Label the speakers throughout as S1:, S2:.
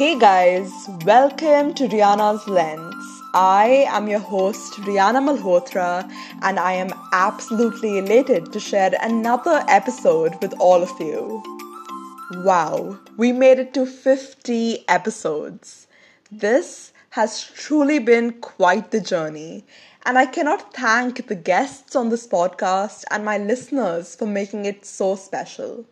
S1: Hey guys, welcome to Rihanna's Lens. I am your host, Rihanna Malhotra, and I am absolutely elated to share another episode with all of you. Wow, we made it to 50 episodes. This has truly been quite the journey, and I cannot thank the guests on this podcast and my listeners for making it so special.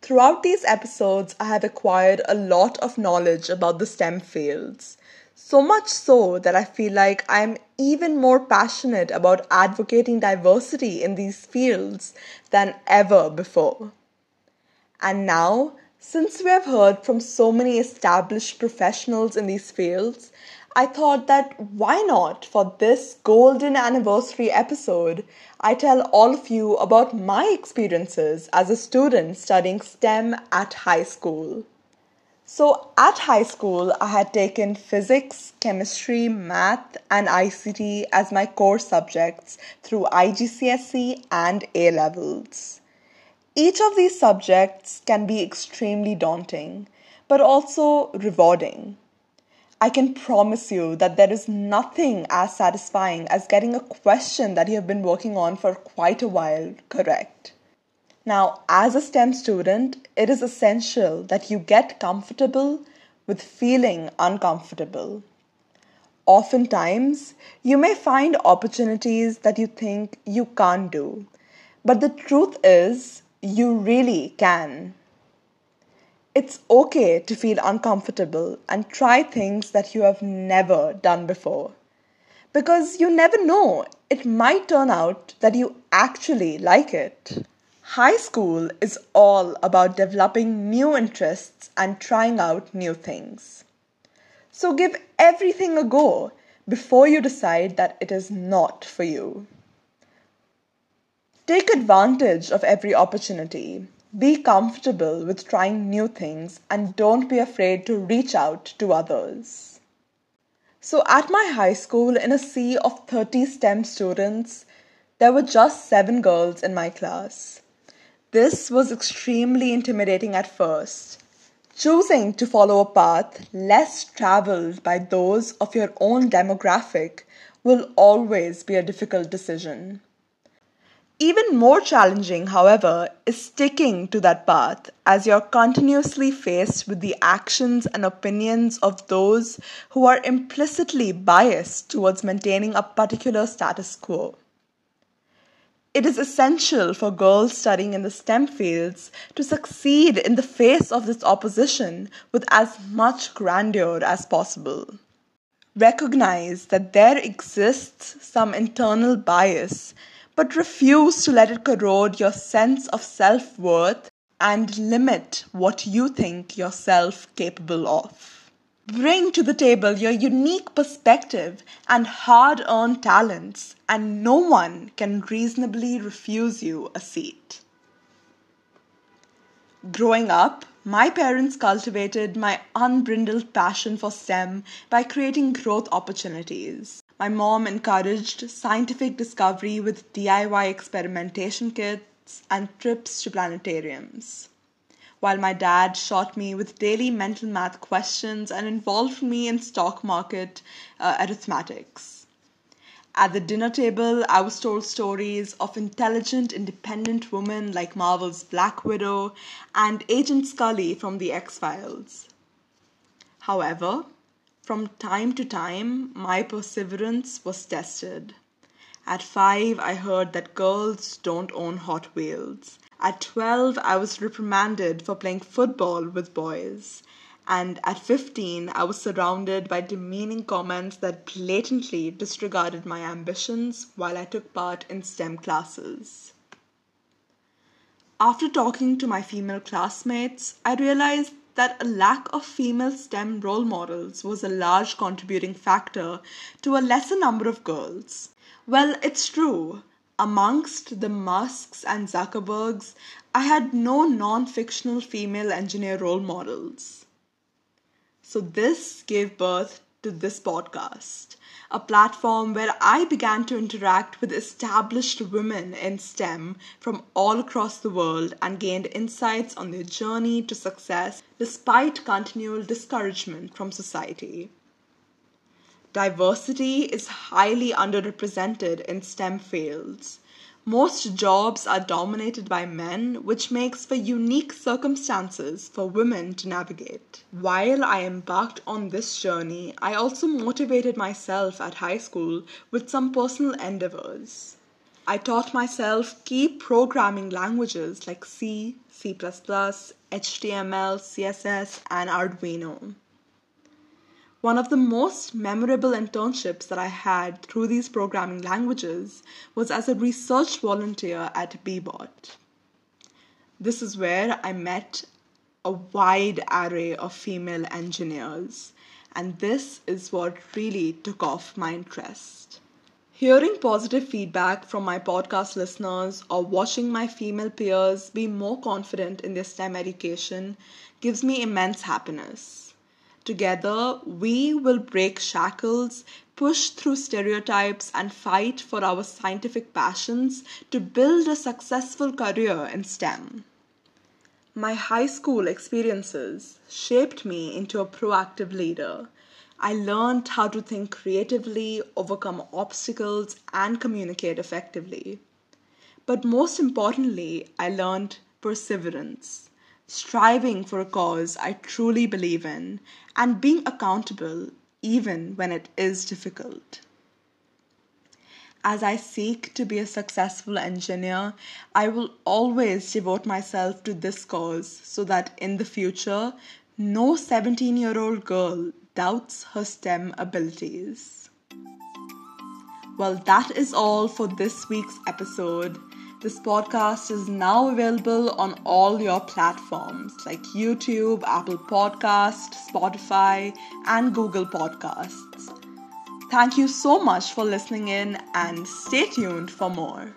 S1: Throughout these episodes, I have acquired a lot of knowledge about the STEM fields. So much so that I feel like I'm even more passionate about advocating diversity in these fields than ever before. And now, since we have heard from so many established professionals in these fields, I thought that why not for this golden anniversary episode, I tell all of you about my experiences as a student studying STEM at high school. So, at high school, I had taken physics, chemistry, math, and ICT as my core subjects through IGCSE and A levels. Each of these subjects can be extremely daunting, but also rewarding. I can promise you that there is nothing as satisfying as getting a question that you have been working on for quite a while correct. Now, as a STEM student, it is essential that you get comfortable with feeling uncomfortable. Oftentimes, you may find opportunities that you think you can't do, but the truth is, you really can. It's okay to feel uncomfortable and try things that you have never done before. Because you never know, it might turn out that you actually like it. High school is all about developing new interests and trying out new things. So give everything a go before you decide that it is not for you. Take advantage of every opportunity be comfortable with trying new things and don't be afraid to reach out to others. So, at my high school, in a sea of 30 STEM students, there were just seven girls in my class. This was extremely intimidating at first. Choosing to follow a path less traveled by those of your own demographic will always be a difficult decision. Even more challenging, however, is sticking to that path as you're continuously faced with the actions and opinions of those who are implicitly biased towards maintaining a particular status quo. It is essential for girls studying in the STEM fields to succeed in the face of this opposition with as much grandeur as possible. Recognize that there exists some internal bias but refuse to let it corrode your sense of self worth and limit what you think yourself capable of. Bring to the table your unique perspective and hard earned talents, and no one can reasonably refuse you a seat. Growing up, my parents cultivated my unbridled passion for STEM by creating growth opportunities. My mom encouraged scientific discovery with DIY experimentation kits and trips to planetariums. While my dad shot me with daily mental math questions and involved me in stock market uh, arithmetics. At the dinner table, I was told stories of intelligent, independent women like Marvel's Black Widow and Agent Scully from The X Files. However, from time to time, my perseverance was tested. At five, I heard that girls don't own Hot Wheels. At 12, I was reprimanded for playing football with boys. And at 15, I was surrounded by demeaning comments that blatantly disregarded my ambitions while I took part in STEM classes. After talking to my female classmates, I realized that a lack of female STEM role models was a large contributing factor to a lesser number of girls. Well, it's true. Amongst the Musks and Zuckerbergs, I had no non fictional female engineer role models. So, this gave birth to this podcast, a platform where I began to interact with established women in STEM from all across the world and gained insights on their journey to success despite continual discouragement from society. Diversity is highly underrepresented in STEM fields. Most jobs are dominated by men, which makes for unique circumstances for women to navigate. While I embarked on this journey, I also motivated myself at high school with some personal endeavors. I taught myself key programming languages like C, C, HTML, CSS, and Arduino. One of the most memorable internships that I had through these programming languages was as a research volunteer at Bebot. This is where I met a wide array of female engineers, and this is what really took off my interest. Hearing positive feedback from my podcast listeners or watching my female peers be more confident in their STEM education gives me immense happiness. Together, we will break shackles, push through stereotypes, and fight for our scientific passions to build a successful career in STEM. My high school experiences shaped me into a proactive leader. I learned how to think creatively, overcome obstacles, and communicate effectively. But most importantly, I learned perseverance striving for a cause I truly believe in, and being accountable even when it is difficult. As I seek to be a successful engineer, I will always devote myself to this cause so that in the future, no 17 year old girl doubts her STEM abilities. Well, that is all for this week's episode. This podcast is now available on all your platforms like YouTube, Apple Podcast, Spotify, and Google Podcasts. Thank you so much for listening in and stay tuned for more.